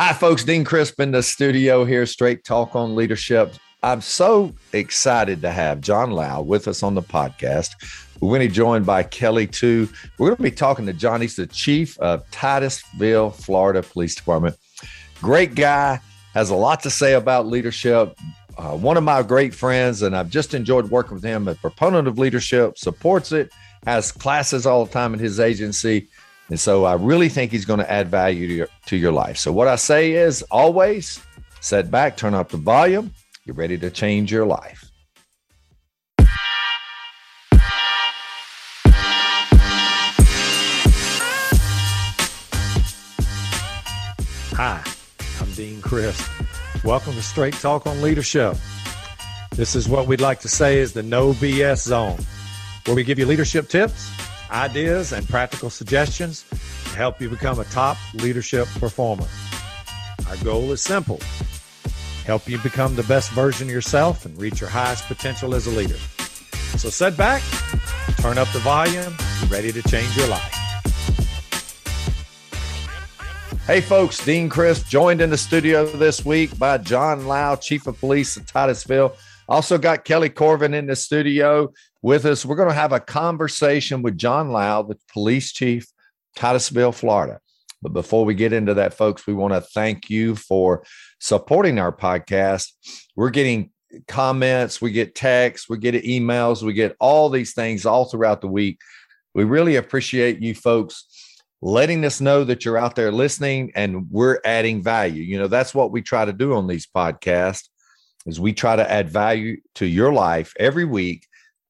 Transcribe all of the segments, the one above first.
Hi, folks. Dean Crisp in the studio here, Straight Talk on Leadership. I'm so excited to have John Lau with us on the podcast. We're going to be joined by Kelly, too. We're going to be talking to John. He's the chief of Titusville, Florida Police Department. Great guy, has a lot to say about leadership. Uh, one of my great friends, and I've just enjoyed working with him, a proponent of leadership, supports it, has classes all the time in his agency. And so I really think he's going to add value to your, to your life. So what I say is always set back, turn up the volume. You're ready to change your life. Hi, I'm Dean Crisp. Welcome to Straight Talk on Leadership. This is what we'd like to say is the no BS zone, where we give you leadership tips ideas, and practical suggestions to help you become a top leadership performer. Our goal is simple help you become the best version of yourself and reach your highest potential as a leader. So sit back, turn up the volume, ready to change your life. Hey folks, Dean Crisp joined in the studio this week by John Lau, Chief of Police of Titusville. Also got Kelly Corvin in the studio with us. We're going to have a conversation with John Lau, the police chief, Titusville, Florida. But before we get into that, folks, we want to thank you for supporting our podcast. We're getting comments, we get texts, we get emails, we get all these things all throughout the week. We really appreciate you folks letting us know that you're out there listening and we're adding value. You know, that's what we try to do on these podcasts is we try to add value to your life every week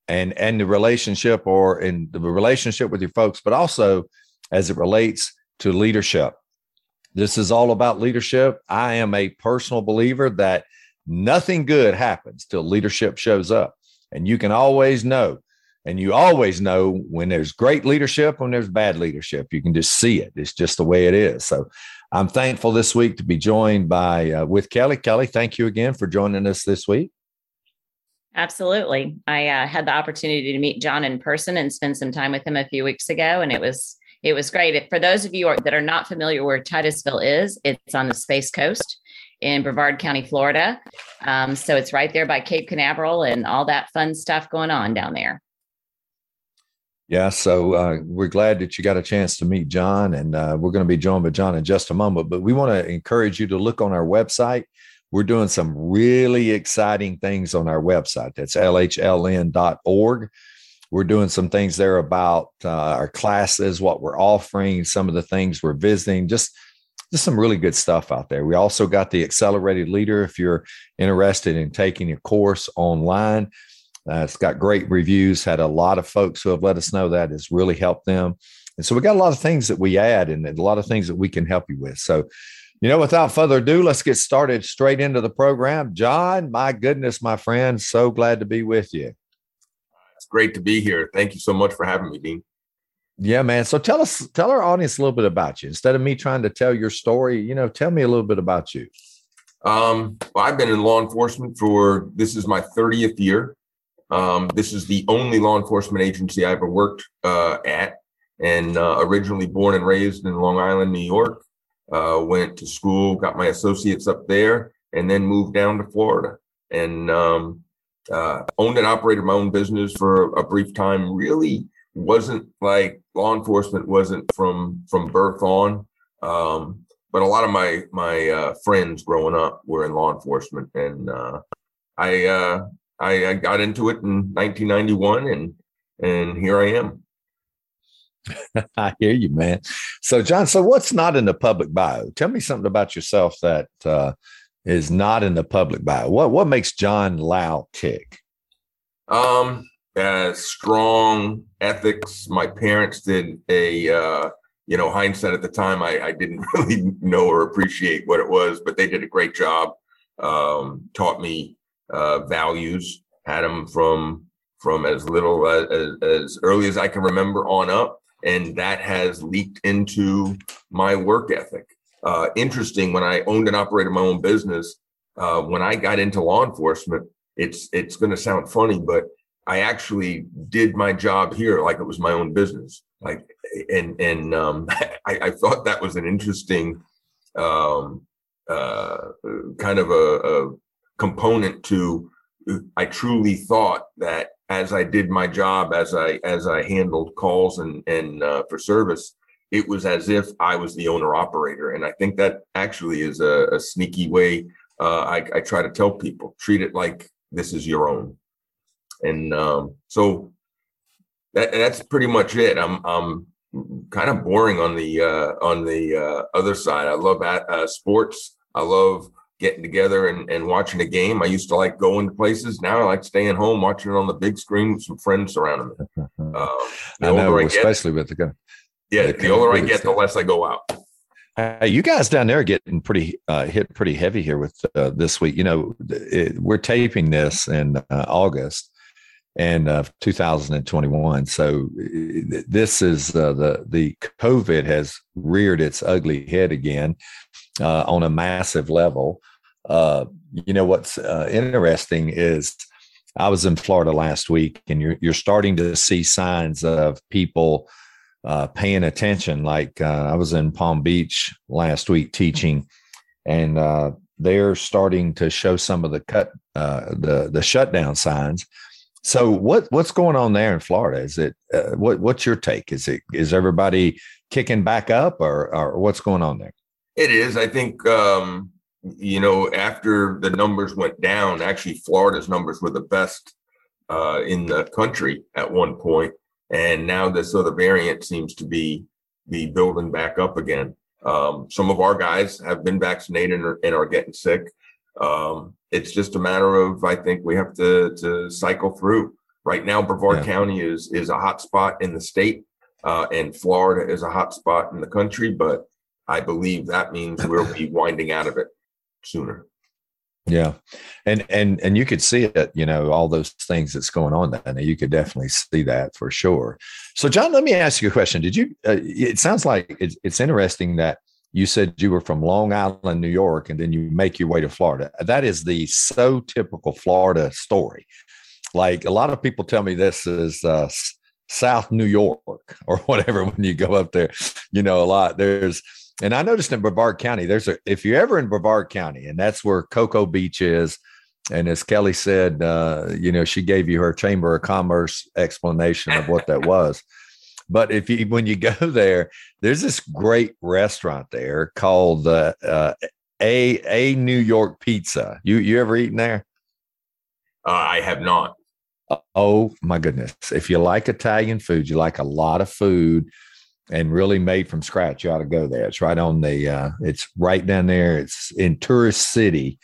and and the relationship or in the relationship with your folks, but also as it relates to leadership. This is all about leadership. I am a personal believer that nothing good happens till leadership shows up. And you can always know, and you always know when there's great leadership, when there's bad leadership. You can just see it. It's just the way it is. So I'm thankful this week to be joined by uh, with Kelly. Kelly, thank you again for joining us this week. Absolutely. I uh, had the opportunity to meet John in person and spend some time with him a few weeks ago, and it was it was great. For those of you that are not familiar where Titusville is, it's on the Space Coast in Brevard County, Florida. Um, so it's right there by Cape Canaveral and all that fun stuff going on down there. Yeah, so uh, we're glad that you got a chance to meet John, and uh, we're going to be joined by John in just a moment. But we want to encourage you to look on our website we're doing some really exciting things on our website. That's lhln.org. We're doing some things there about uh, our classes, what we're offering, some of the things we're visiting, just just some really good stuff out there. We also got the Accelerated Leader if you're interested in taking a course online. Uh, it's got great reviews, had a lot of folks who have let us know that has really helped them. And so we got a lot of things that we add and a lot of things that we can help you with. So you know, without further ado, let's get started straight into the program. John, my goodness, my friend, so glad to be with you. It's great to be here. Thank you so much for having me, Dean. Yeah, man. So tell us, tell our audience a little bit about you. Instead of me trying to tell your story, you know, tell me a little bit about you. Um, well, I've been in law enforcement for this is my 30th year. Um, this is the only law enforcement agency I ever worked uh, at, and uh, originally born and raised in Long Island, New York uh, went to school, got my associates up there, and then moved down to Florida and um, uh, owned and operated my own business for a brief time. Really wasn't like law enforcement wasn't from from birth on, um, but a lot of my my uh, friends growing up were in law enforcement, and uh, I, uh, I I got into it in 1991, and and here I am. I hear you, man. So, John, so what's not in the public bio? Tell me something about yourself that uh, is not in the public bio. What what makes John Lau tick? Um, uh, strong ethics. My parents did a, uh, you know, hindsight at the time, I, I didn't really know or appreciate what it was, but they did a great job. Um, taught me uh, values. Had them from from as little as, as early as I can remember on up and that has leaked into my work ethic. Uh, interesting when I owned and operated my own business. Uh, when I got into law enforcement, it's it's going to sound funny, but I actually did my job here like it was my own business. Like, and and um, I, I, thought that was an interesting um, kind of a, a component to I truly thought that as I did my job, as I as I handled calls and and uh, for service, it was as if I was the owner operator, and I think that actually is a, a sneaky way. Uh, I, I, try to tell people treat it like this is your own, and um, so that, that's pretty much it. I'm I'm kind of boring on the uh, on the uh, other side. I love uh, sports. I love getting together and, and watching a game. I used to like going to places. Now I like staying home, watching it on the big screen with some friends surrounding me. Uh, I know, I especially with the gun. Yeah, the, the older I get, the less I go out. Uh, you guys down there are getting pretty uh, hit pretty heavy here with uh, this week. You know, it, we're taping this in uh, August and of 2021. So this is uh, the the COVID has reared its ugly head again uh, on a massive level. Uh, you know what's uh, interesting is I was in Florida last week, and you're you're starting to see signs of people uh, paying attention. Like uh, I was in Palm Beach last week teaching, and uh, they're starting to show some of the cut the the shutdown signs. So what what's going on there in Florida? Is it what what's your take? Is it is everybody kicking back up, or or what's going on there? It is. I think, um, you know, after the numbers went down, actually, Florida's numbers were the best uh, in the country at one point, and now this other variant seems to be be building back up again. Um, some of our guys have been vaccinated and are, and are getting sick. Um, it's just a matter of I think we have to to cycle through. Right now, Brevard yeah. County is is a hot spot in the state, uh, and Florida is a hot spot in the country. But I believe that means we'll be winding out of it sooner. Yeah. And and and you could see it, you know, all those things that's going on and you could definitely see that for sure. So John, let me ask you a question. Did you uh, it sounds like it's, it's interesting that you said you were from Long Island, New York, and then you make your way to Florida. That is the so typical Florida story. Like a lot of people tell me this is uh, South New York or whatever when you go up there. You know, a lot. There's and I noticed in Brevard County, there's a if you're ever in Brevard County, and that's where Cocoa Beach is. And as Kelly said, uh, you know, she gave you her Chamber of Commerce explanation of what that was. But if you when you go there, there's this great restaurant there called uh, uh, a a New York Pizza. You you ever eaten there? Uh, I have not. Oh my goodness! If you like Italian food, you like a lot of food and really made from scratch. You ought to go there. It's right on the. Uh, it's right down there. It's in Tourist City,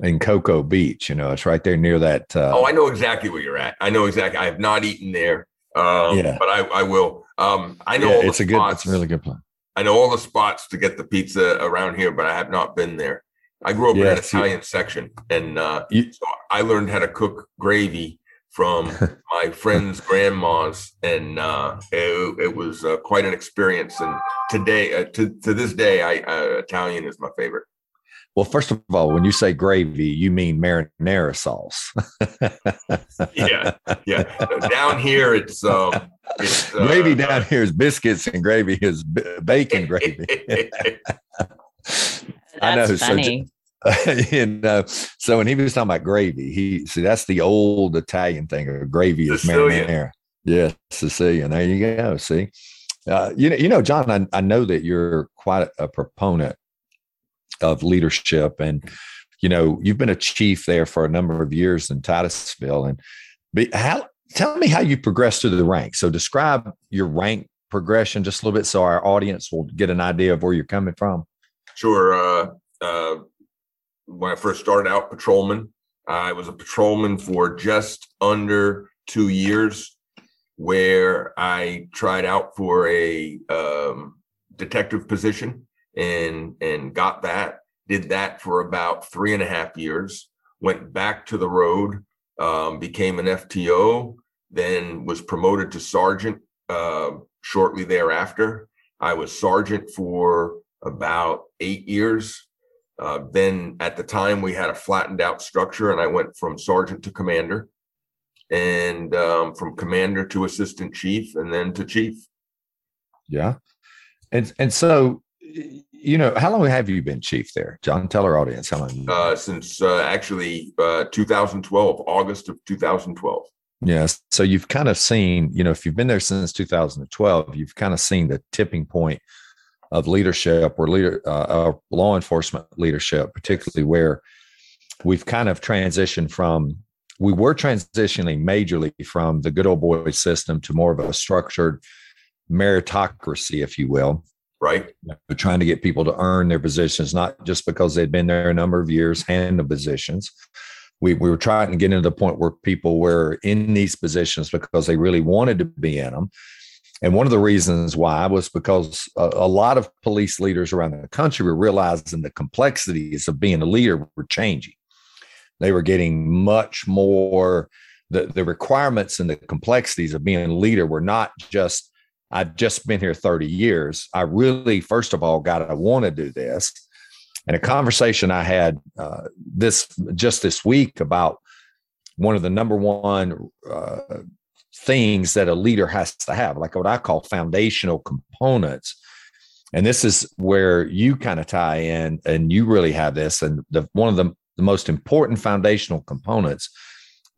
in Cocoa Beach. You know, it's right there near that. Uh, oh, I know exactly where you're at. I know exactly. I have not eaten there. Um, yeah, but I, I will. Um, I know yeah, it's a spots. good. It's a really good plan. I know all the spots to get the pizza around here, but I have not been there. I grew up yes, in an Italian section, and uh, you, so I learned how to cook gravy from my friends' grandmas, and uh, it, it, was uh, quite an experience. And today, uh, to to this day, I uh, Italian is my favorite. Well, first of all, when you say gravy, you mean marinara sauce. yeah, yeah. Down here, it's, um, it's uh, gravy. Down here is biscuits, and gravy is b- bacon gravy. I know. Funny. So, and uh, so when he was talking about gravy, he see that's the old Italian thing. Of gravy is marinara. Yes, Sicilian. There you go. See, uh, you know, you know, John. I, I know that you're quite a proponent of leadership, and you know, you've been a chief there for a number of years in Titusville. And be, how? Tell me how you progressed through the ranks. So describe your rank progression just a little bit, so our audience will get an idea of where you're coming from. Sure. Uh, uh, when I first started out patrolman. I was a patrolman for just under two years, where I tried out for a um, detective position and and got that. Did that for about three and a half years. Went back to the road, um, became an FTO, then was promoted to sergeant uh, shortly thereafter. I was sergeant for about eight years uh, then at the time we had a flattened out structure, and I went from sergeant to commander, and um, from commander to assistant chief, and then to chief. Yeah, and and so you know, how long have you been chief there, John? Tell our audience how long. Uh, since uh, actually uh, 2012, August of 2012. Yes. So you've kind of seen, you know, if you've been there since 2012, you've kind of seen the tipping point of leadership or leader uh, law enforcement leadership, particularly where we've kind of transitioned from we were transitioning majorly from the good old boy system to more of a structured meritocracy, if you will. Right. We're trying to get people to earn their positions, not just because they'd been there a number of years, hand the positions. We, we were trying to get into the point where people were in these positions because they really wanted to be in them. And one of the reasons why was because a, a, lot of police leaders around the country were realizing the complexities of being a leader were changing. They were getting much more, the, the requirements and the complexities of being a leader were not just, I've just been here 30 years. I really, first of all, got to want to do this. And a conversation I had uh, this just this week about one of the number one uh, things that a leader has to have, like what I call foundational components. And this is where you kind of tie in, and you really have this. And the one of the the most important foundational components.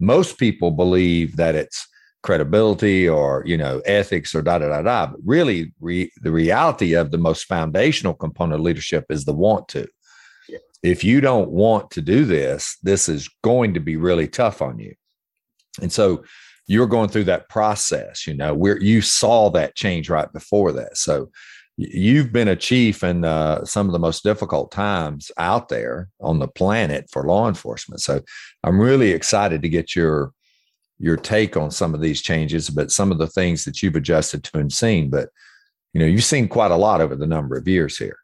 Most people believe that it's credibility or you know ethics or da da da da. But really, re, the reality of the most foundational component of leadership is the want to. Yeah. If you don't want to do this, this is going to be really tough on you. And so you're going through that process. You know, where you saw that change right before that. So you've been a chief in uh, some of the most difficult times out there on the planet for law enforcement. So I'm really excited to get your your take on some of these changes, but some of the things that you've adjusted to and seen. But you know, you've seen quite a lot over the number of years here.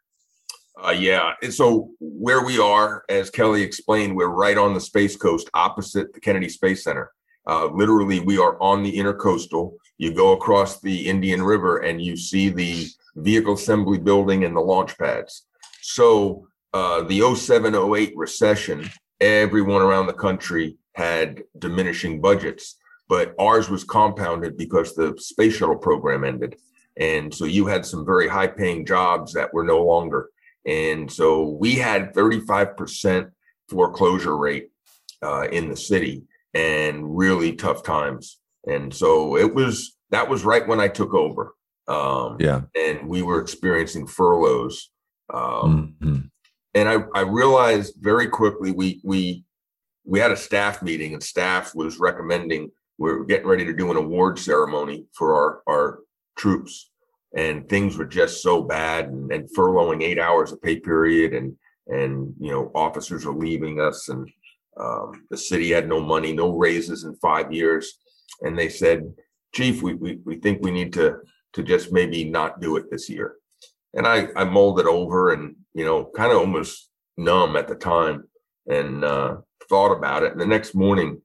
Uh, yeah. And so where we are, as Kelly explained, we're right on the Space Coast, opposite the Kennedy Space Center. Uh, literally, we are on the intercoastal. You go across the Indian River and you see the vehicle assembly building and the launch pads. So uh, the 07 08 recession, everyone around the country had diminishing budgets, but ours was compounded because the space shuttle program ended. And so you had some very high paying jobs that were no longer. And so we had 35% foreclosure rate uh, in the city and really tough times. And so it was, that was right when I took over. Um, yeah. And we were experiencing furloughs. Um, mm-hmm. And I, I realized very quickly we we we had a staff meeting and staff was recommending we are getting ready to do an award ceremony for our our troops and things were just so bad and, and furloughing eight hours of pay period and and you know officers are leaving us and um, the city had no money no raises in five years and they said chief we, we, we think we need to to just maybe not do it this year. And I, I mulled it over and, you know, kind of almost numb at the time and uh, thought about it. And the next morning,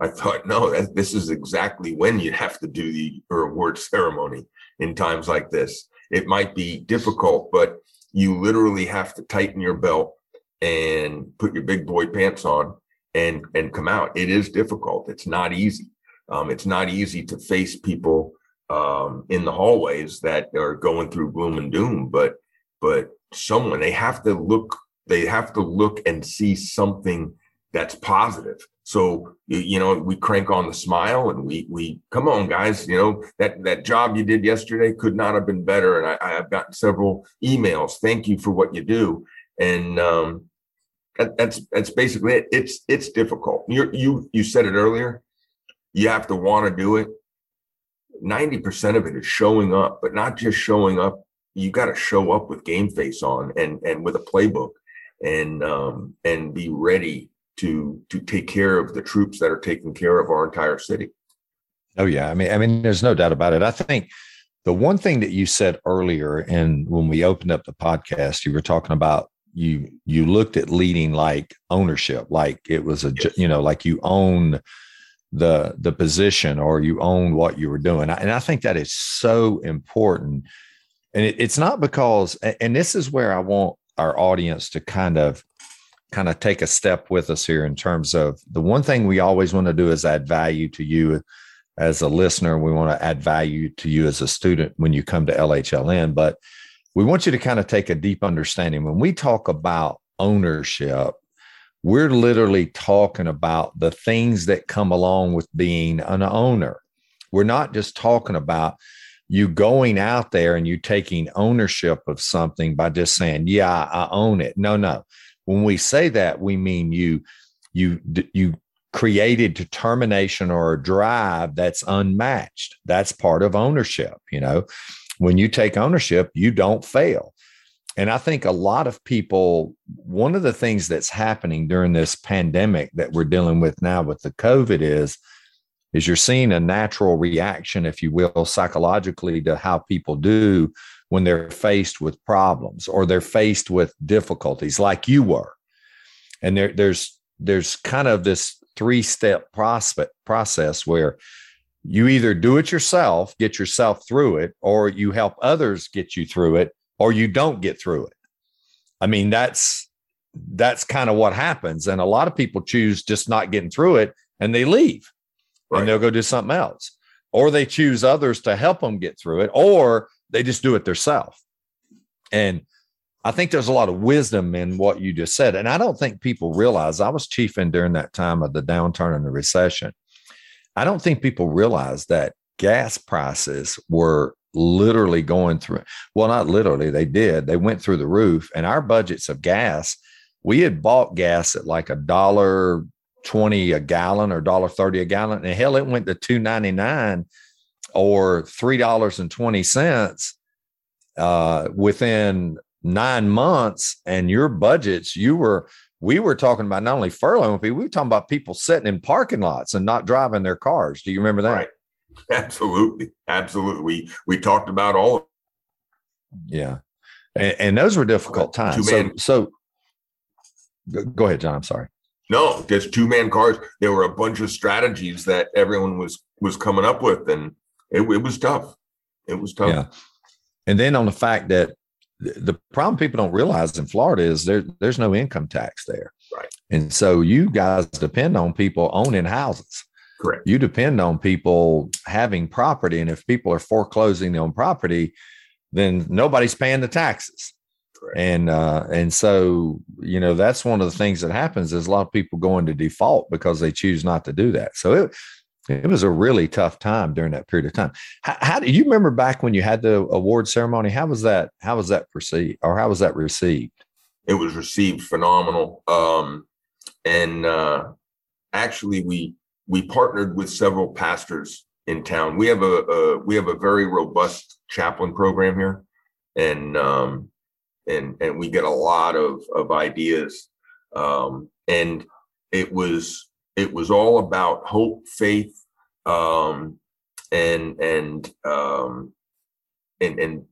I thought, no, that, this is exactly when you have to do the award ceremony in times like this. It might be difficult, but you literally have to tighten your belt and put your big boy pants on and and come out. It is difficult. It's not easy. Um, it's not easy to face people um, in the hallways that are going through gloom and doom, but but someone they have to look they have to look and see something that's positive. So you know we crank on the smile and we we come on guys you know that that job you did yesterday could not have been better and I, I've gotten several emails thank you for what you do and um, that, that's that's basically it. It's it's difficult. You you you said it earlier. You have to want to do it 90% of it is showing up, but not just showing up. You got to show up with game face on and and with a playbook and um and be ready to to take care of the troops that are taking care of our entire city. Oh yeah, I mean I mean there's no doubt about it. I think the one thing that you said earlier and when we opened up the podcast you were talking about you you looked at leading like ownership like it was a you know like you own the the position or you own what you were doing. And i think that is so important. And it, it's not because and this is where i want our audience to kind of kind of take a step with us here in terms of the one thing we always want to do is add value to you as a listener. We want to add value to you as a student when you come to lhln but we want you to kind of take a deep understanding. When we talk about ownership, we're literally talking about the things that come along with being an owner. We're not just talking about you going out there and you taking ownership of something by just saying, "Yeah, I own it." No, no. When we say that, we mean you you you created determination or a drive that's unmatched. That's part of ownership, you know. When you take ownership, you don't fail. And I think a lot of people, one of the things that's happening during this pandemic that we're dealing with now with the COVID is, is you're seeing a natural reaction, if you will, psychologically to how people do when they're faced with problems or they're faced with difficulties like you were. And there, there's there's kind of this three-step prospect process where you either do it yourself, get yourself through it, or you help others get you through it, or you don't get through it. I mean, that's that's kind of what happens. And a lot of people choose just not getting through it and they leave right. and they'll go do something else. Or they choose others to help them get through it, or they just do it themselves. And I think there's a lot of wisdom in what you just said. And I don't think people realize I was chiefing during that time of the downturn and the recession. I don't think people realize that gas prices were literally going through well not literally they did they went through the roof and our budgets of gas we had bought gas at like a dollar 20 a gallon or dollar 30 a gallon and hell it went to 299 or three dollars and 20 cents uh, within nine months and your budgets you were we were talking about not only furloughing people we were talking about people sitting in parking lots and not driving their cars do you remember that right. Absolutely, absolutely. We we talked about all. Yeah, and, and those were difficult times. So, so go ahead, John. I'm sorry. No, just two man cars. There were a bunch of strategies that everyone was was coming up with, and it, it was tough. It was tough. Yeah, and then on the fact that the problem people don't realize in Florida is there there's no income tax there. Right. And so you guys depend on people owning houses. Correct. You depend on people having property. And if people are foreclosing on property, then nobody's paying the taxes. Correct. And uh, and so you know that's one of the things that happens is a lot of people go into default because they choose not to do that. So it it was a really tough time during that period of time. How, how do you remember back when you had the award ceremony? How was that? How was that perceived, or how was that received? It was received phenomenal. Um, and uh, actually, we we partnered with several pastors in town. We have a, a we have a very robust chaplain program here, and um, and and we get a lot of of ideas. Um, and it was it was all about hope, faith, um, and and um, and and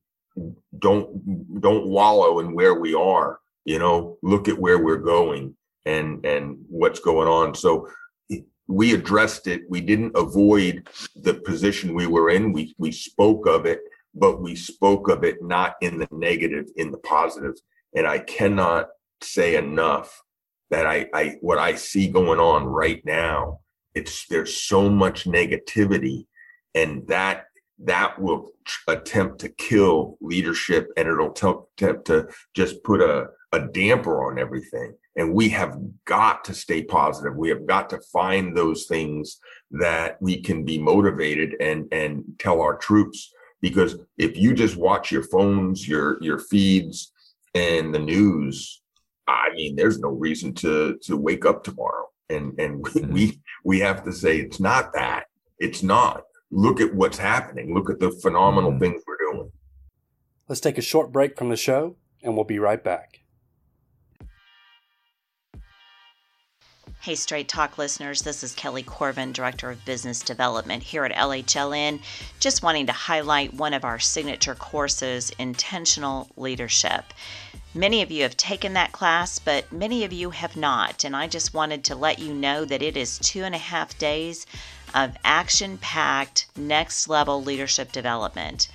don't don't wallow in where we are. You know, look at where we're going and and what's going on. So we addressed it. We didn't avoid the position we were in. We we spoke of it, but we spoke of it not in the negative, in the positive. And I cannot say enough that I, I what I see going on right now. It's there's so much negativity, and that that will attempt to kill leadership, and it'll attempt to just put a a damper on everything. And we have got to stay positive. We have got to find those things that we can be motivated and and tell our troops. Because if you just watch your phones, your your feeds, and the news, I mean, there's no reason to to wake up tomorrow. And and mm-hmm. we we have to say it's not that. It's not. Look at what's happening. Look at the phenomenal mm-hmm. things we're doing. Let's take a short break from the show, and we'll be right back. Hey, Straight Talk listeners, this is Kelly Corvin, Director of Business Development here at LHLN. Just wanting to highlight one of our signature courses, Intentional Leadership. Many of you have taken that class, but many of you have not. And I just wanted to let you know that it is two and a half days of action packed, next level leadership development.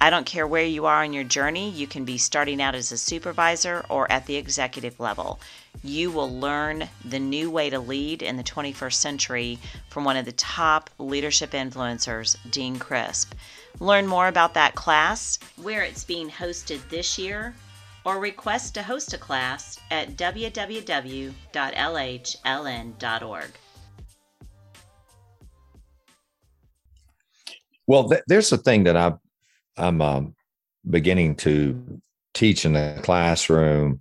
I don't care where you are on your journey, you can be starting out as a supervisor or at the executive level. You will learn the new way to lead in the 21st century from one of the top leadership influencers, Dean Crisp. Learn more about that class, where it's being hosted this year, or request to host a class at www.lhln.org. Well, th- there's a thing that I, I'm um, beginning to teach in the classroom.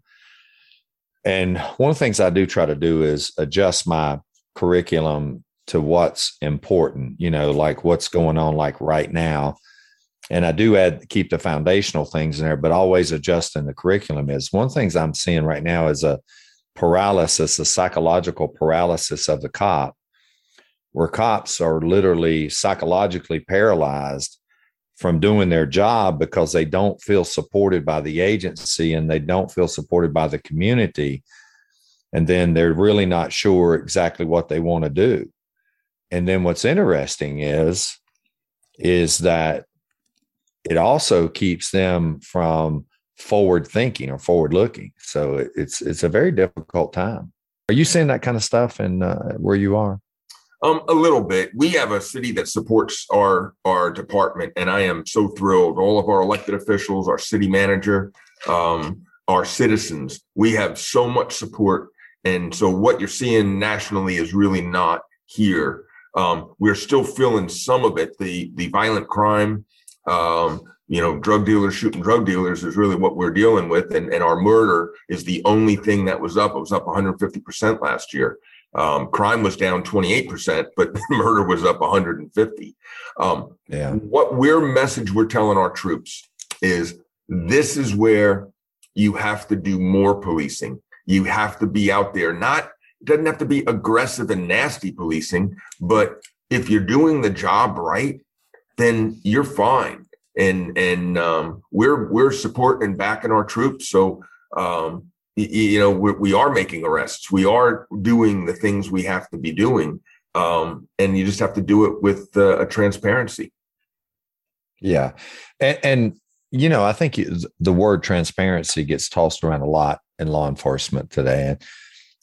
And one of the things I do try to do is adjust my curriculum to what's important, you know, like what's going on like right now. And I do add keep the foundational things in there, but always adjusting the curriculum is one of things I'm seeing right now is a paralysis, a psychological paralysis of the cop, where cops are literally psychologically paralyzed from doing their job because they don't feel supported by the agency and they don't feel supported by the community. And then they're really not sure exactly what they want to do. And then what's interesting is, is that it also keeps them from forward thinking or forward looking. So it's it's a very difficult time. Are you seeing that kind of stuff in uh, where you are? Um, a little bit. We have a city that supports our our department, and I am so thrilled. All of our elected officials, our city manager, um, our citizens, we have so much support. And so, what you're seeing nationally is really not here. Um, we're still feeling some of it. The the violent crime, um, you know, drug dealers shooting drug dealers is really what we're dealing with, and and our murder is the only thing that was up. It was up 150 percent last year. Um, crime was down 28%, but murder was up 150. Um, yeah. What we're message we're telling our troops is this is where you have to do more policing. You have to be out there. Not it doesn't have to be aggressive and nasty policing, but if you're doing the job right, then you're fine. And and um, we're we're supporting and backing our troops. So um, you know we, we are making arrests. We are doing the things we have to be doing. Um, and you just have to do it with uh, a transparency. Yeah. And, and you know i think the word transparency gets tossed around a lot in law enforcement today. And,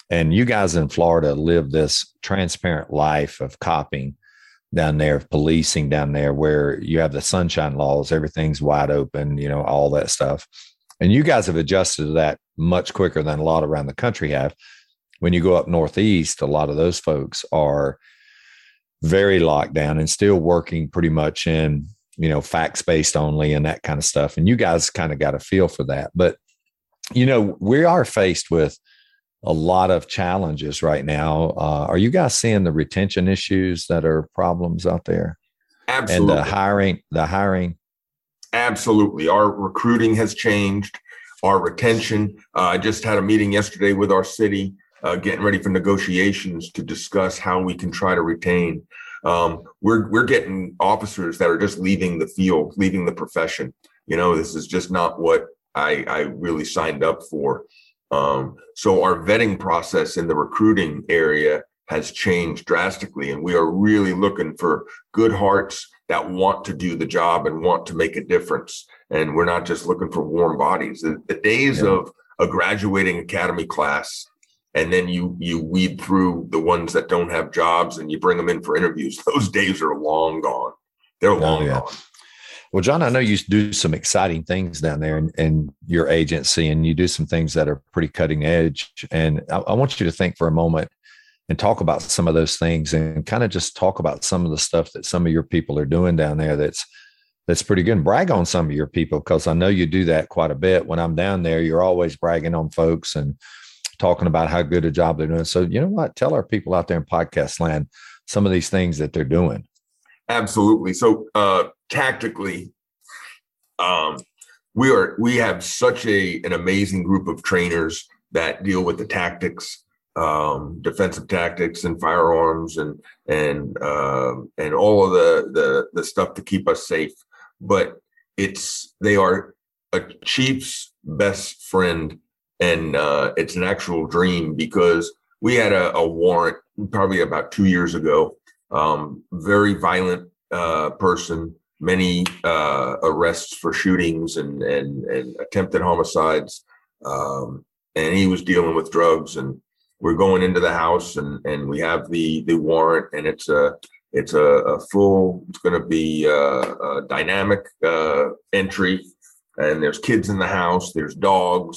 and you guys in florida live this transparent life of copying down there of policing down there where you have the sunshine laws everything's wide open you know all that stuff and you guys have adjusted to that much quicker than a lot around the country have. When you go up northeast, a lot of those folks are very locked down and still working pretty much in, you know, facts based only and that kind of stuff. And you guys kind of got a feel for that. But, you know, we are faced with a lot of challenges right now. Uh, are you guys seeing the retention issues that are problems out there? Absolutely. And the hiring, the hiring Absolutely. Our recruiting has changed, our retention. Uh, I just had a meeting yesterday with our city, uh, getting ready for negotiations to discuss how we can try to retain. Um, we're we're getting officers that are just leaving the field, leaving the profession. You know, this is just not what I, I really signed up for. Um, so our vetting process in the recruiting area has changed drastically, and we are really looking for good hearts that want to do the job and want to make a difference. And we're not just looking for warm bodies. The, the days yeah. of a graduating academy class and then you you weed through the ones that don't have jobs and you bring them in for interviews. Those days are long gone. They're oh, long yeah. gone. Well, John, I know you do some exciting things down there in, in, your agency, and you do some things that are pretty cutting edge. And I, I want you to think for a moment and talk about some of those things and kind of just talk about some of the stuff that some of your people are doing down there that's that's pretty good and brag on some of your people because I know you do that quite a bit. When I'm down there, you're always bragging on folks and talking about how good a job they're doing. So you know what? Tell our people out there in podcast land some of these things that they're doing. Absolutely. So uh tactically, um, we are we have such a an amazing group of trainers that deal with the tactics um, defensive tactics and firearms and and uh, and all of the, the the stuff to keep us safe. But it's they are a chief's best friend, and uh, it's an actual dream because we had a, a warrant probably about two years ago. Um, very violent uh, person, many uh, arrests for shootings and and and attempted homicides, um, and he was dealing with drugs and we're going into the house and and we have the the warrant and it's a It's a, a full. It's going to be a, a dynamic uh, entry, and there's kids in the house. There's dogs,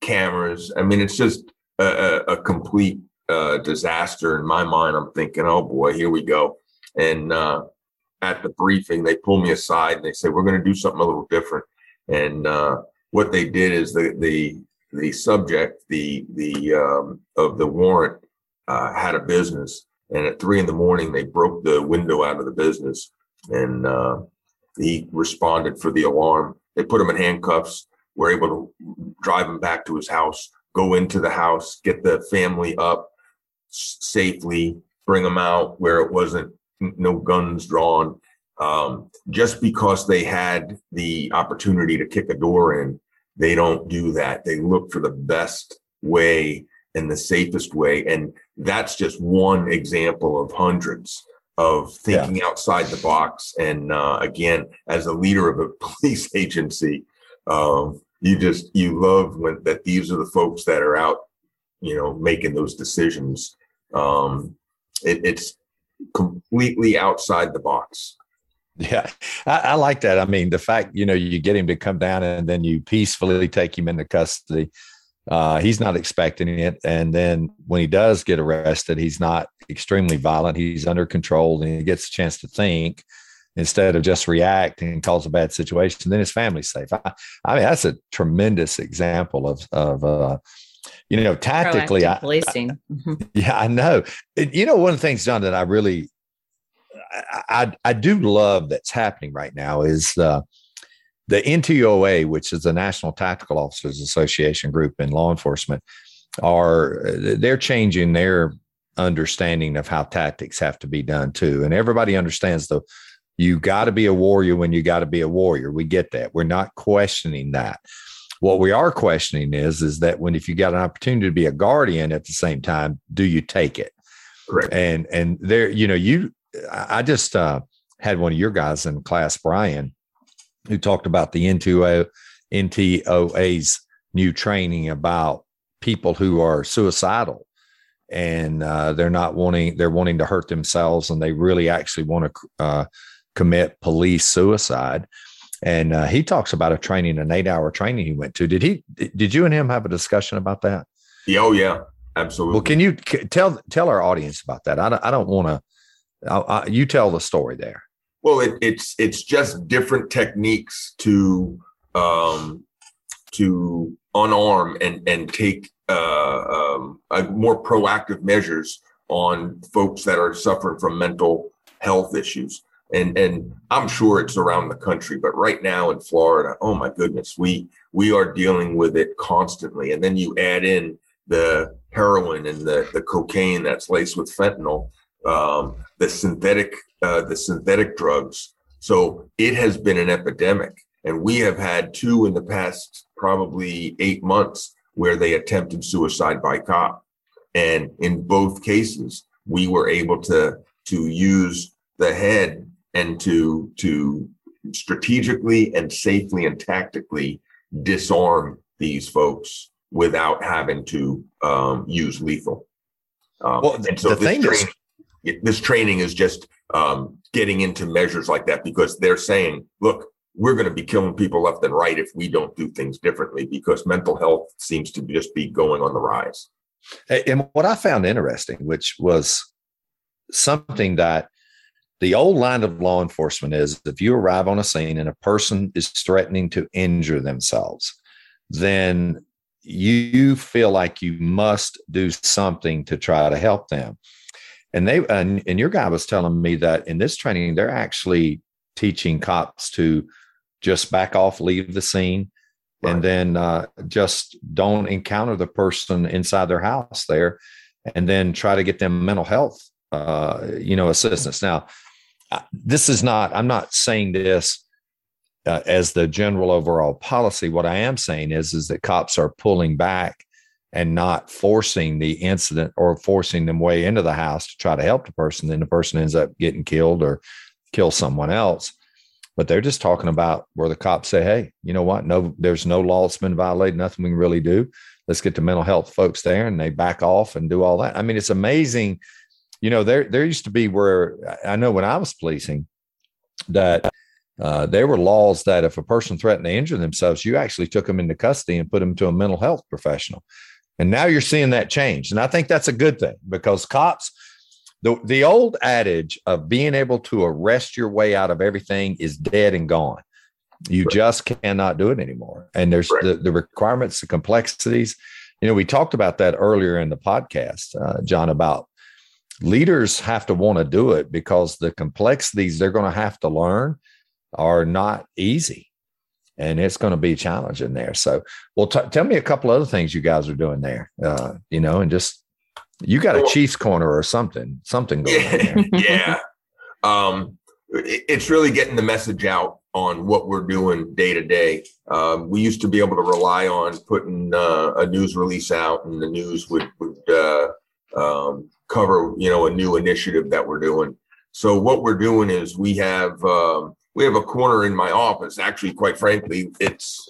cameras. I mean, it's just a, a complete uh, disaster in my mind. I'm thinking, oh boy, here we go. And uh, at the briefing, they pull me aside and they say, we're going to do something a little different. And uh, what they did is the the the subject, the the um, of the warrant, uh, had a business, and at three in the morning they broke the window out of the business, and uh, he responded for the alarm. They put him in handcuffs. Were able to drive him back to his house, go into the house, get the family up safely, bring them out where it wasn't no guns drawn. Um, just because they had the opportunity to kick a door in, they don't do that. They look for the best way and the safest way. And that's just one example of hundreds of thinking yeah. outside the box. And uh, again, as a leader of a police agency, um, you just you love when that these are the folks that are out, you know, making those decisions. Um, it, it's completely outside the box. Yeah, I, I, like that. I mean, the fact you know you get him to come down and then you peacefully take him into custody. Uh, he's not expecting it, and then when he does get arrested, he's not extremely violent. He's under control, and he gets a chance to think instead of just react and cause a bad situation. Then his family's safe. I, I mean, that's a tremendous example of of uh, you know tactically. I, policing. I, yeah, I know. You know, one of the things, John, that I really I, I do love that's happening right now is uh, the NTOA, which is the National Tactical Officers Association group in law enforcement, are they're changing their understanding of how tactics have to be done too. And everybody understands the you got to be a warrior when you got to be a warrior. We get that. We're not questioning that. What we are questioning is is that when if you got an opportunity to be a guardian at the same time, do you take it? Correct. And and there, you know, you I just uh, had one of your guys in class, Brian, who talked about the NTO, NTOA's new training about people who are suicidal and uh, they're not wanting they're wanting to hurt themselves and they really actually want to uh, commit police suicide and uh, he talks about a training an eight hour training he went to. Did he did you and him have a discussion about that? Yeah, oh yeah. Absolutely. Well can you tell tell our audience about that? I don't, I don't want to you tell the story there. Well, it, it's it's just different techniques to um, to unarm and and take uh, um, more proactive measures on folks that are suffering from mental health issues. And and I'm sure it's around the country, but right now in Florida, oh my goodness, we we are dealing with it constantly. And then you add in the heroin and the the cocaine that's laced with fentanyl um, the synthetic uh, the synthetic drugs. So it has been an epidemic, and we have had two in the past probably eight months where they attempted suicide by cop, and in both cases we were able to to use the head and to to strategically and safely and tactically disarm these folks without having to um, use lethal. Um, well, and so the thing is, this training is just um, getting into measures like that because they're saying, look, we're going to be killing people left and right if we don't do things differently because mental health seems to just be going on the rise. And what I found interesting, which was something that the old line of law enforcement is if you arrive on a scene and a person is threatening to injure themselves, then you feel like you must do something to try to help them. And they and, and your guy was telling me that in this training, they're actually teaching cops to just back off, leave the scene, right. and then uh, just don't encounter the person inside their house there, and then try to get them mental health, uh, you know, assistance. Now, this is not. I'm not saying this uh, as the general overall policy. What I am saying is, is that cops are pulling back and not forcing the incident or forcing them way into the house to try to help the person, then the person ends up getting killed or kill someone else. But they're just talking about where the cops say, "Hey, you know what? No, there's no law that's been violated. Nothing we can really do. Let's get the mental health folks there," and they back off and do all that. I mean, it's amazing you know, there there used to be where I know when I was policing that uh, there were laws that if a person threatened to injure themselves, you actually took them into custody and put them to a mental health professional. And now you're seeing that change. And I think that's a good thing because cops, the, the old adage of being able to arrest your way out of everything is dead and gone. You right. just cannot do it anymore. And there's right. the, the requirements, the complexities. You know, we talked about that earlier in the podcast, uh, John, about leaders have to want to do it because the complexities they're going to have to learn are not easy and it's going to be challenging there so well t- tell me a couple other things you guys are doing there uh, you know and just you got a chief's corner or something something going yeah, on yeah um it's really getting the message out on what we're doing day to day. Um, we used to be able to rely on putting uh, a news release out, and the news would would uh, um, cover you know a new initiative that we're doing. So what we're doing is we have um, we have a corner in my office. Actually, quite frankly, it's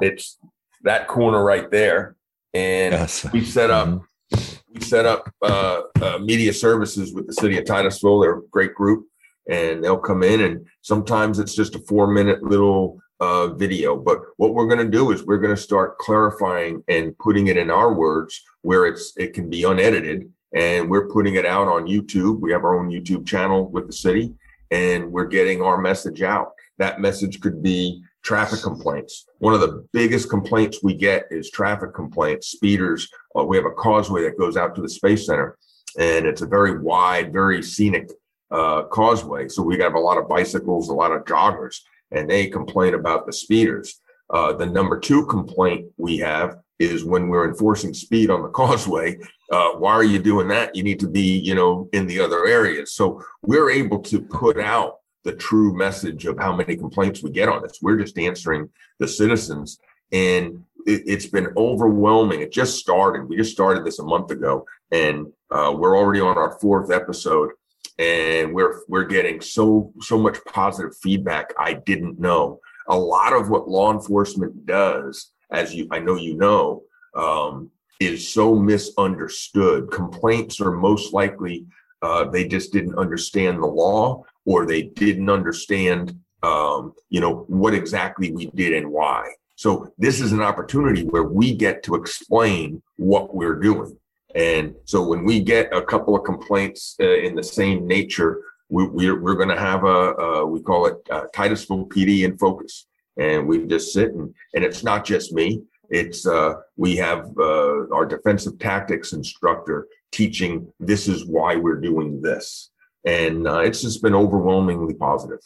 it's that corner right there, and yes. we set up mm-hmm. we set up uh, uh, media services with the city of Titusville. They're a great group, and they'll come in, and sometimes it's just a four minute little uh, video. But what we're going to do is we're going to start clarifying and putting it in our words where it's it can be unedited and we're putting it out on YouTube. We have our own YouTube channel with the city, and we're getting our message out. That message could be traffic complaints. One of the biggest complaints we get is traffic complaints, speeders. Uh, we have a causeway that goes out to the Space Center, and it's a very wide, very scenic uh, causeway. So we have a lot of bicycles, a lot of joggers, and they complain about the speeders. Uh, the number two complaint we have is when we're enforcing speed on the causeway. Uh, why are you doing that? You need to be, you know, in the other areas. So we're able to put out the true message of how many complaints we get on this. We're just answering the citizens, and it, has been overwhelming. It just started. We just started this a month ago, and uh, we're already on our fourth episode, and we're we're getting so so much positive feedback. I didn't know a lot of what law enforcement does as you I know you know, um, is so misunderstood. Complaints are most likely uh, they just didn't understand the law or they didn't understand um, you know what exactly we did and why. So this is an opportunity where we get to explain what we're doing. And so when we get a couple of complaints uh, in the same nature, we, are we're, we're going to have a, a, we call it uh, Titusville PD in focus. And we just sit and and it's not just me. It's uh, we have uh, our defensive tactics instructor teaching this is why we're doing this. And uh, it's just been overwhelmingly positive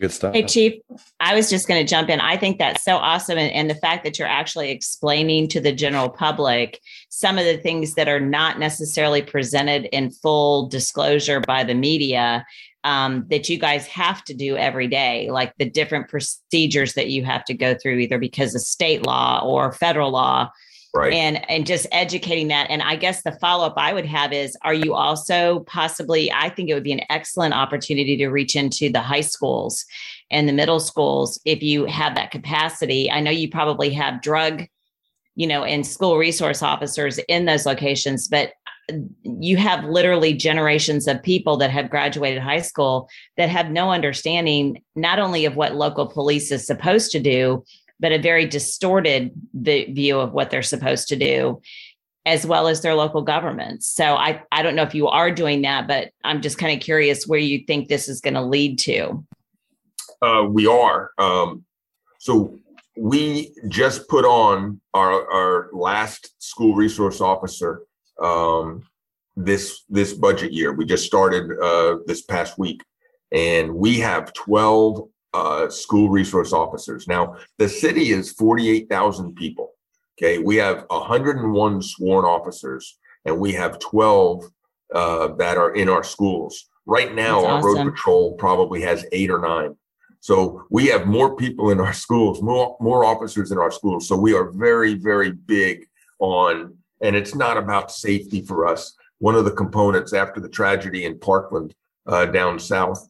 good stuff hey chief i was just going to jump in i think that's so awesome and, and the fact that you're actually explaining to the general public some of the things that are not necessarily presented in full disclosure by the media um, that you guys have to do every day, like the different procedures that you have to go through, either because of state law or federal law. Right. And and just educating that. And I guess the follow-up I would have is are you also possibly, I think it would be an excellent opportunity to reach into the high schools and the middle schools if you have that capacity. I know you probably have drug, you know, and school resource officers in those locations, but you have literally generations of people that have graduated high school that have no understanding not only of what local police is supposed to do but a very distorted view of what they're supposed to do as well as their local governments. So i i don't know if you are doing that but i'm just kind of curious where you think this is going to lead to. Uh, we are. Um, so we just put on our, our last school resource officer um, this this budget year. We just started uh, this past week, and we have 12 uh, school resource officers. Now, the city is 48,000 people. Okay, we have 101 sworn officers, and we have 12 uh, that are in our schools. Right now, That's our awesome. road patrol probably has eight or nine. So we have more people in our schools, more more officers in our schools. So we are very, very big on and it's not about safety for us. One of the components after the tragedy in Parkland uh, down south,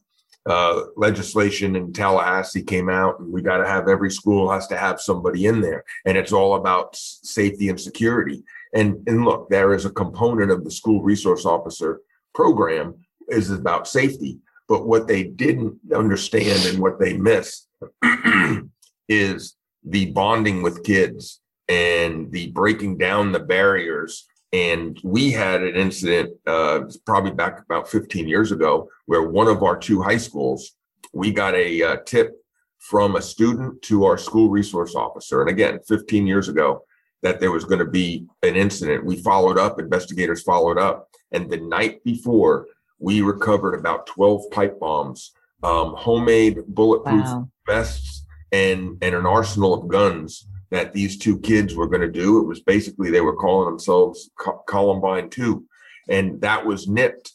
uh, legislation in Tallahassee came out, and we got to have every school has to have somebody in there, and it's all about safety and security. And, and look, there is a component of the school resource officer program is about safety. But what they didn't understand and what they miss is the bonding with kids and the breaking down the barriers. And we had an incident uh, probably back about 15 years ago where one of our two high schools, we got a uh, tip from a student to our school resource officer. And again, 15 years ago, that there was going to be an incident. We followed up, investigators followed up. And the night before, we recovered about 12 pipe bombs, um, homemade bulletproof wow. vests, and, and an arsenal of guns that these two kids were going to do. It was basically they were calling themselves Columbine 2. And that was nipped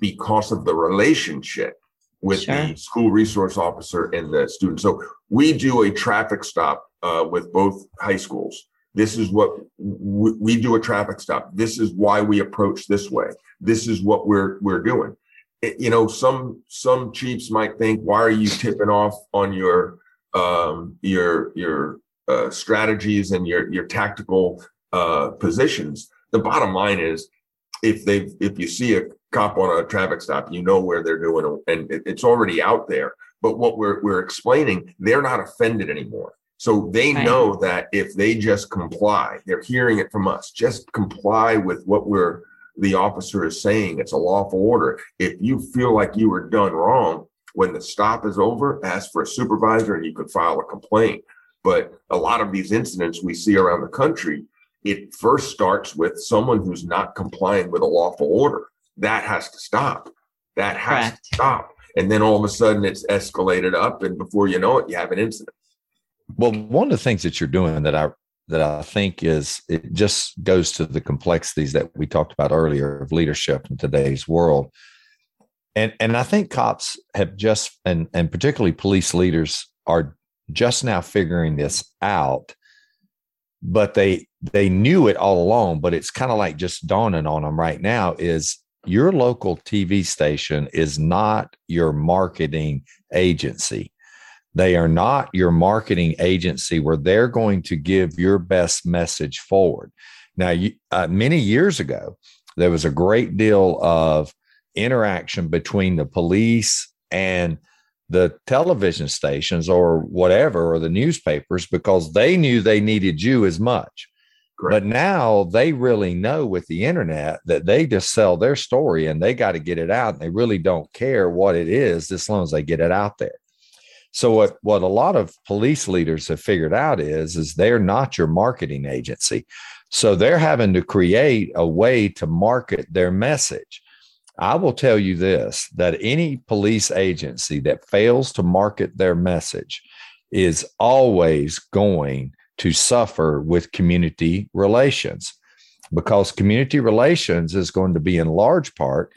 because of the relationship with sure. the school resource officer and the student. So we do a traffic stop uh, with both high schools. This is what we, we do a traffic stop. This is why we approach this way. This is what we're we're doing. It, you know, some some chiefs might think, why are you tipping off on your um, your your uh, strategies and your your tactical uh, positions? The bottom line is, if they if you see a cop on a traffic stop, you know where they're doing, and it's already out there. But what we're we're explaining, they're not offended anymore. So they right. know that if they just comply, they're hearing it from us. Just comply with what we're the officer is saying. It's a lawful order. If you feel like you were done wrong, when the stop is over, ask for a supervisor and you can file a complaint. But a lot of these incidents we see around the country, it first starts with someone who's not complying with a lawful order that has to stop. That has Correct. to stop. And then all of a sudden it's escalated up. And before you know it, you have an incident. Well, one of the things that you're doing that I that I think is it just goes to the complexities that we talked about earlier of leadership in today's world. And and I think cops have just and and particularly police leaders are just now figuring this out but they they knew it all along but it's kind of like just dawning on them right now is your local TV station is not your marketing agency. They are not your marketing agency where they're going to give your best message forward. Now, you, uh, many years ago, there was a great deal of interaction between the police and the television stations or whatever, or the newspapers, because they knew they needed you as much. But now they really know with the internet that they just sell their story and they got to get it out. And they really don't care what it is as long as they get it out there. So what what a lot of police leaders have figured out is is they're not your marketing agency. So they're having to create a way to market their message. I will tell you this that any police agency that fails to market their message is always going to suffer with community relations because community relations is going to be in large part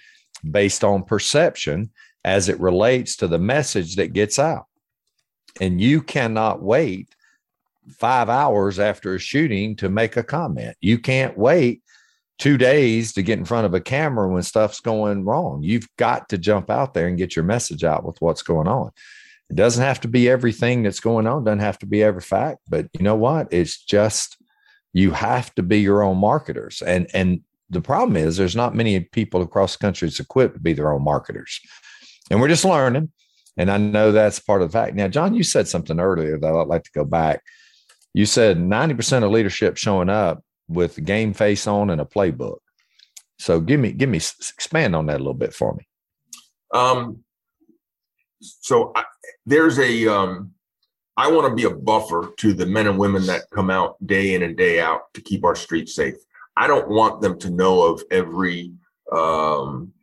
based on perception as it relates to the message that gets out. And you cannot wait five hours after a shooting to make a comment. You can't wait two days to get in front of a camera when stuff's going wrong. You've got to jump out there and get your message out with what's going on. It doesn't have to be everything that's going on, doesn't have to be every fact, but you know what? It's just you have to be your own marketers. And and the problem is there's not many people across the country that's equipped to be their own marketers. And we're just learning. And I know that's part of the fact. Now, John, you said something earlier that I'd like to go back. You said 90% of leadership showing up with game face on and a playbook. So give me, give me, expand on that a little bit for me. Um, so I, there's a um, I want to be a buffer to the men and women that come out day in and day out to keep our streets safe. I don't want them to know of every um,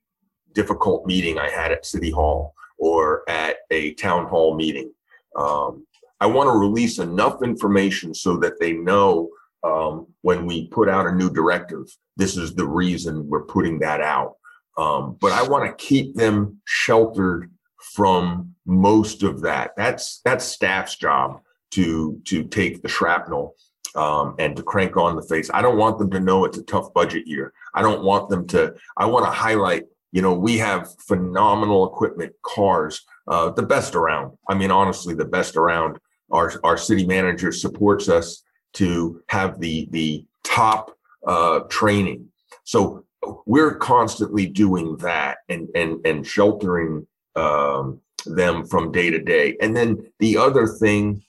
difficult meeting I had at City Hall or at a town hall meeting. Um, I want to release enough information so that they know um, when we put out a new directive, this is the reason we're putting that out. Um, but I want to keep them sheltered from most of that. That's that's staff's job to to take the shrapnel um, and to crank on the face. I don't want them to know it's a tough budget year. I don't want them to. I want to highlight. You know, we have phenomenal equipment, cars, uh, the best around. I mean, honestly, the best around. Our our city manager supports us to have the the top uh, training. So we're constantly doing that and and and sheltering um, them from day to day. And then the other thing,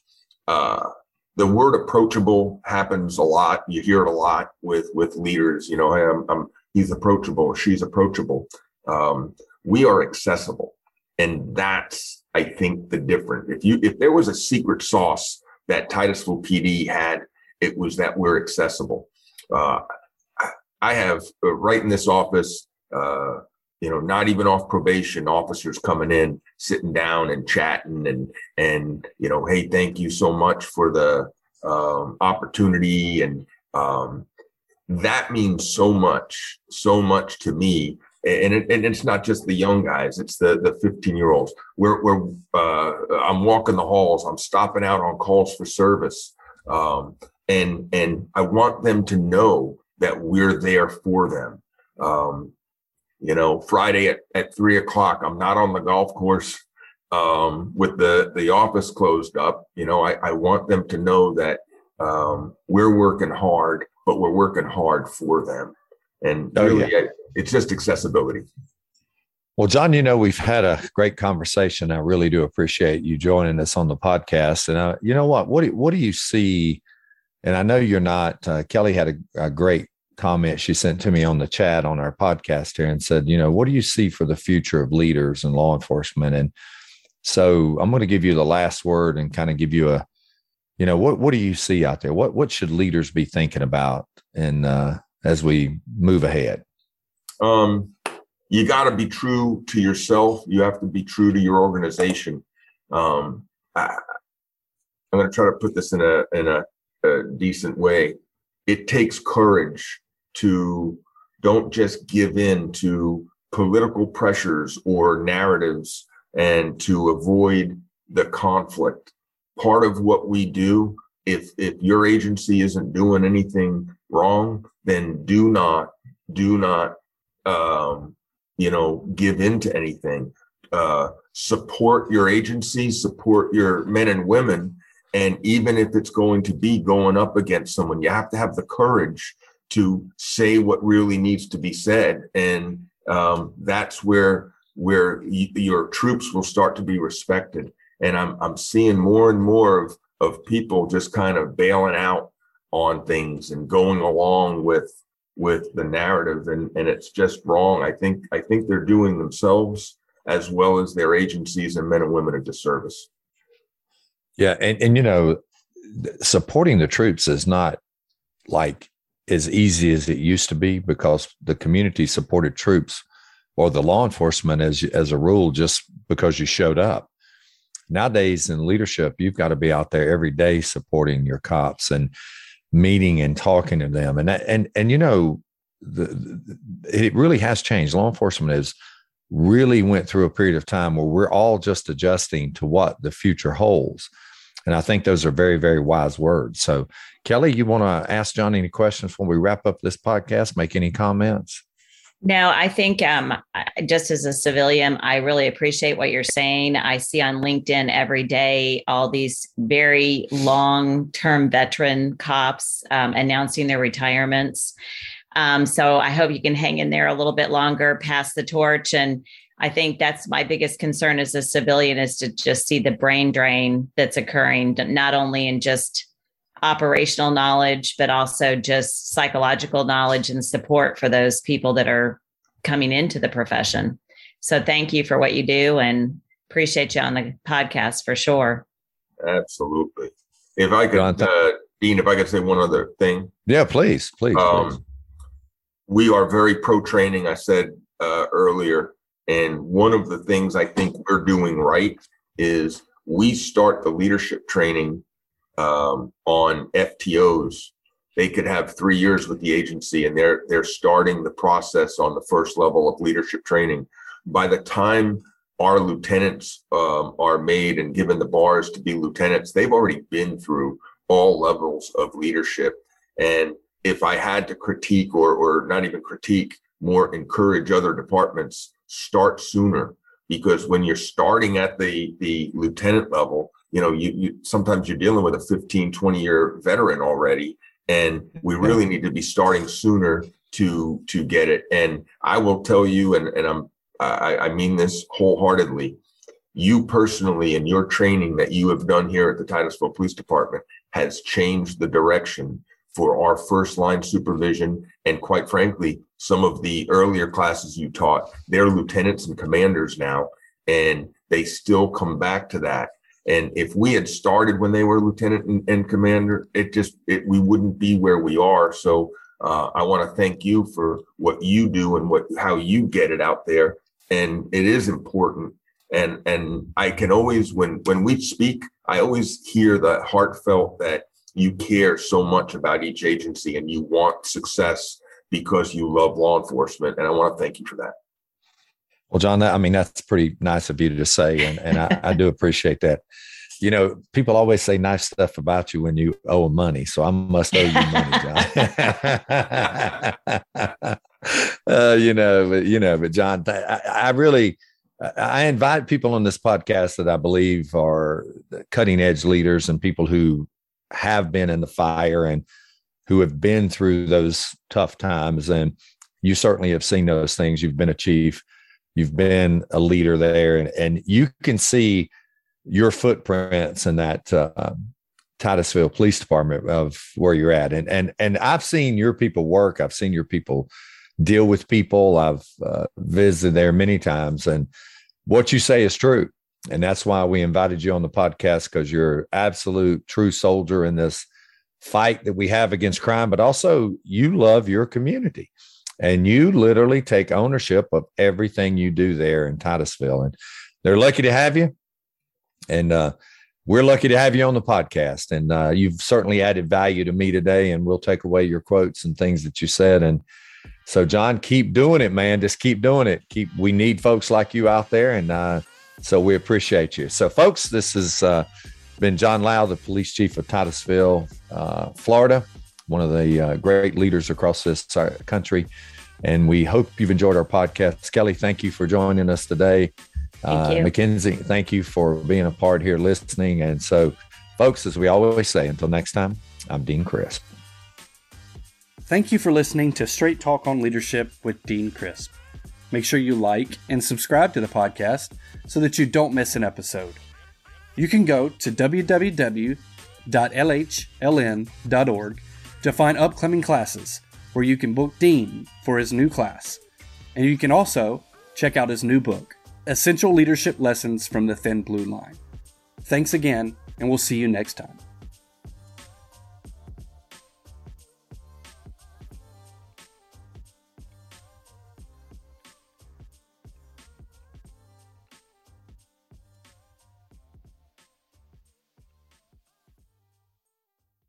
uh, the word approachable happens a lot. You hear it a lot with with leaders. You know, hey, I'm, I'm he's approachable, she's approachable. Um, we are accessible, and that's I think the difference. If you if there was a secret sauce that Titusville PD had, it was that we're accessible. Uh, I have uh, right in this office, uh, you know, not even off probation, officers coming in, sitting down and chatting, and and you know, hey, thank you so much for the um, opportunity, and um, that means so much, so much to me. And, it, and it's not just the young guys; it's the the 15 year olds. We're, we're uh, I'm walking the halls. I'm stopping out on calls for service, um, and and I want them to know that we're there for them. Um, you know, Friday at, at three o'clock, I'm not on the golf course um, with the, the office closed up. You know, I, I want them to know that um, we're working hard, but we're working hard for them. And oh, really, yeah. it's just accessibility. Well, John, you know, we've had a great conversation. I really do appreciate you joining us on the podcast. And uh, you know what? What do, what do you see? And I know you're not, uh, Kelly had a, a, great comment she sent to me on the chat on our podcast here and said, you know, what do you see for the future of leaders and law enforcement? And so I'm going to give you the last word and kind of give you a, you know, what what do you see out there? What what should leaders be thinking about and uh, as we move ahead? Um, you got to be true to yourself. You have to be true to your organization. Um, I, I'm going to try to put this in a in a, a decent way. It takes courage to don't just give in to political pressures or narratives and to avoid the conflict. Part of what we do, if if your agency isn't doing anything wrong, then do not do not um, you know give in to anything. Uh, support your agency, support your men and women, and even if it's going to be going up against someone, you have to have the courage to say what really needs to be said, and um, that's where where y- your troops will start to be respected. And I'm I'm seeing more and more of of people just kind of bailing out on things and going along with with the narrative. And and it's just wrong. I think i think they're doing themselves as well as their agencies and men and women a disservice yeah and and you know supporting the troops is not like as easy as it used to be because the community supported troops or the law enforcement as as a rule just because you showed up. Nowadays in leadership, you've got to be out there every day supporting your cops and meeting and talking to them. And and and you know, the, it really has changed. Law enforcement has really went through a period of time where we're all just adjusting to what the future holds. And I think those are very, very wise words. So, Kelly, you want to ask John any questions when we wrap up this podcast? Make any comments? No, I think um, just as a civilian, I really appreciate what you're saying. I see on LinkedIn every day all these very long term veteran cops um, announcing their retirements. Um, so I hope you can hang in there a little bit longer, pass the torch. And I think that's my biggest concern as a civilian is to just see the brain drain that's occurring, not only in just operational knowledge, but also just psychological knowledge and support for those people that are coming into the profession. So thank you for what you do and appreciate you on the podcast for sure. Absolutely. If I could, uh, Dean, if I could say one other thing. Yeah, please, please. Um, please. We are very pro training, I said uh, earlier. And one of the things I think we're doing right is we start the leadership training um, on FTOs, they could have three years with the agency, and they're they're starting the process on the first level of leadership training. By the time our lieutenants um, are made and given the bars to be lieutenants, they've already been through all levels of leadership. And if I had to critique or or not even critique, more encourage other departments start sooner because when you're starting at the the lieutenant level you know you, you sometimes you're dealing with a 15 20 year veteran already and we really need to be starting sooner to to get it. And I will tell you, and and I'm I, I mean this wholeheartedly. You personally and your training that you have done here at the Titusville Police Department has changed the direction for our first line supervision. And quite frankly, some of the earlier classes you taught, they're lieutenants and commanders now, and they still come back to that. And if we had started when they were lieutenant and, and commander, it just it we wouldn't be where we are. So uh, I want to thank you for what you do and what how you get it out there. And it is important. And and I can always when when we speak, I always hear the heartfelt that you care so much about each agency and you want success because you love law enforcement. And I want to thank you for that. Well, John, that, I mean, that's pretty nice of you to say. And, and I, I do appreciate that. You know, people always say nice stuff about you when you owe them money. So I must owe you money, John. uh, you know, but, you know, but John, I, I really, I invite people on this podcast that I believe are cutting edge leaders and people who have been in the fire and who have been through those tough times. And you certainly have seen those things. You've been a chief you've been a leader there and, and you can see your footprints in that uh, Titusville Police Department of where you're at. And and and I've seen your people work. I've seen your people deal with people. I've uh, visited there many times, and what you say is true. And that's why we invited you on the podcast because you're absolute true soldier in this fight that we have against crime, but also you love your community and you literally take ownership of everything you do there in Titusville. And they're lucky to have you. And uh, we're lucky to have you on the podcast. And uh, you've certainly added value to me today. And we'll take away your quotes and things that you said. And so, John, keep doing it, man. Just keep doing it. Keep. We need folks like you out there, and uh, so we appreciate you. So, folks, this has uh, been John Lau, the police chief of Titusville, uh, Florida one of the uh, great leaders across this uh, country. And we hope you've enjoyed our podcast. Kelly, thank you for joining us today. Thank uh, Mackenzie, thank you for being a part here listening. And so, folks, as we always say, until next time, I'm Dean Crisp. Thank you for listening to Straight Talk on Leadership with Dean Crisp. Make sure you like and subscribe to the podcast so that you don't miss an episode. You can go to www.lhln.org to find upcoming classes where you can book Dean for his new class. And you can also check out his new book, Essential Leadership Lessons from the Thin Blue Line. Thanks again, and we'll see you next time.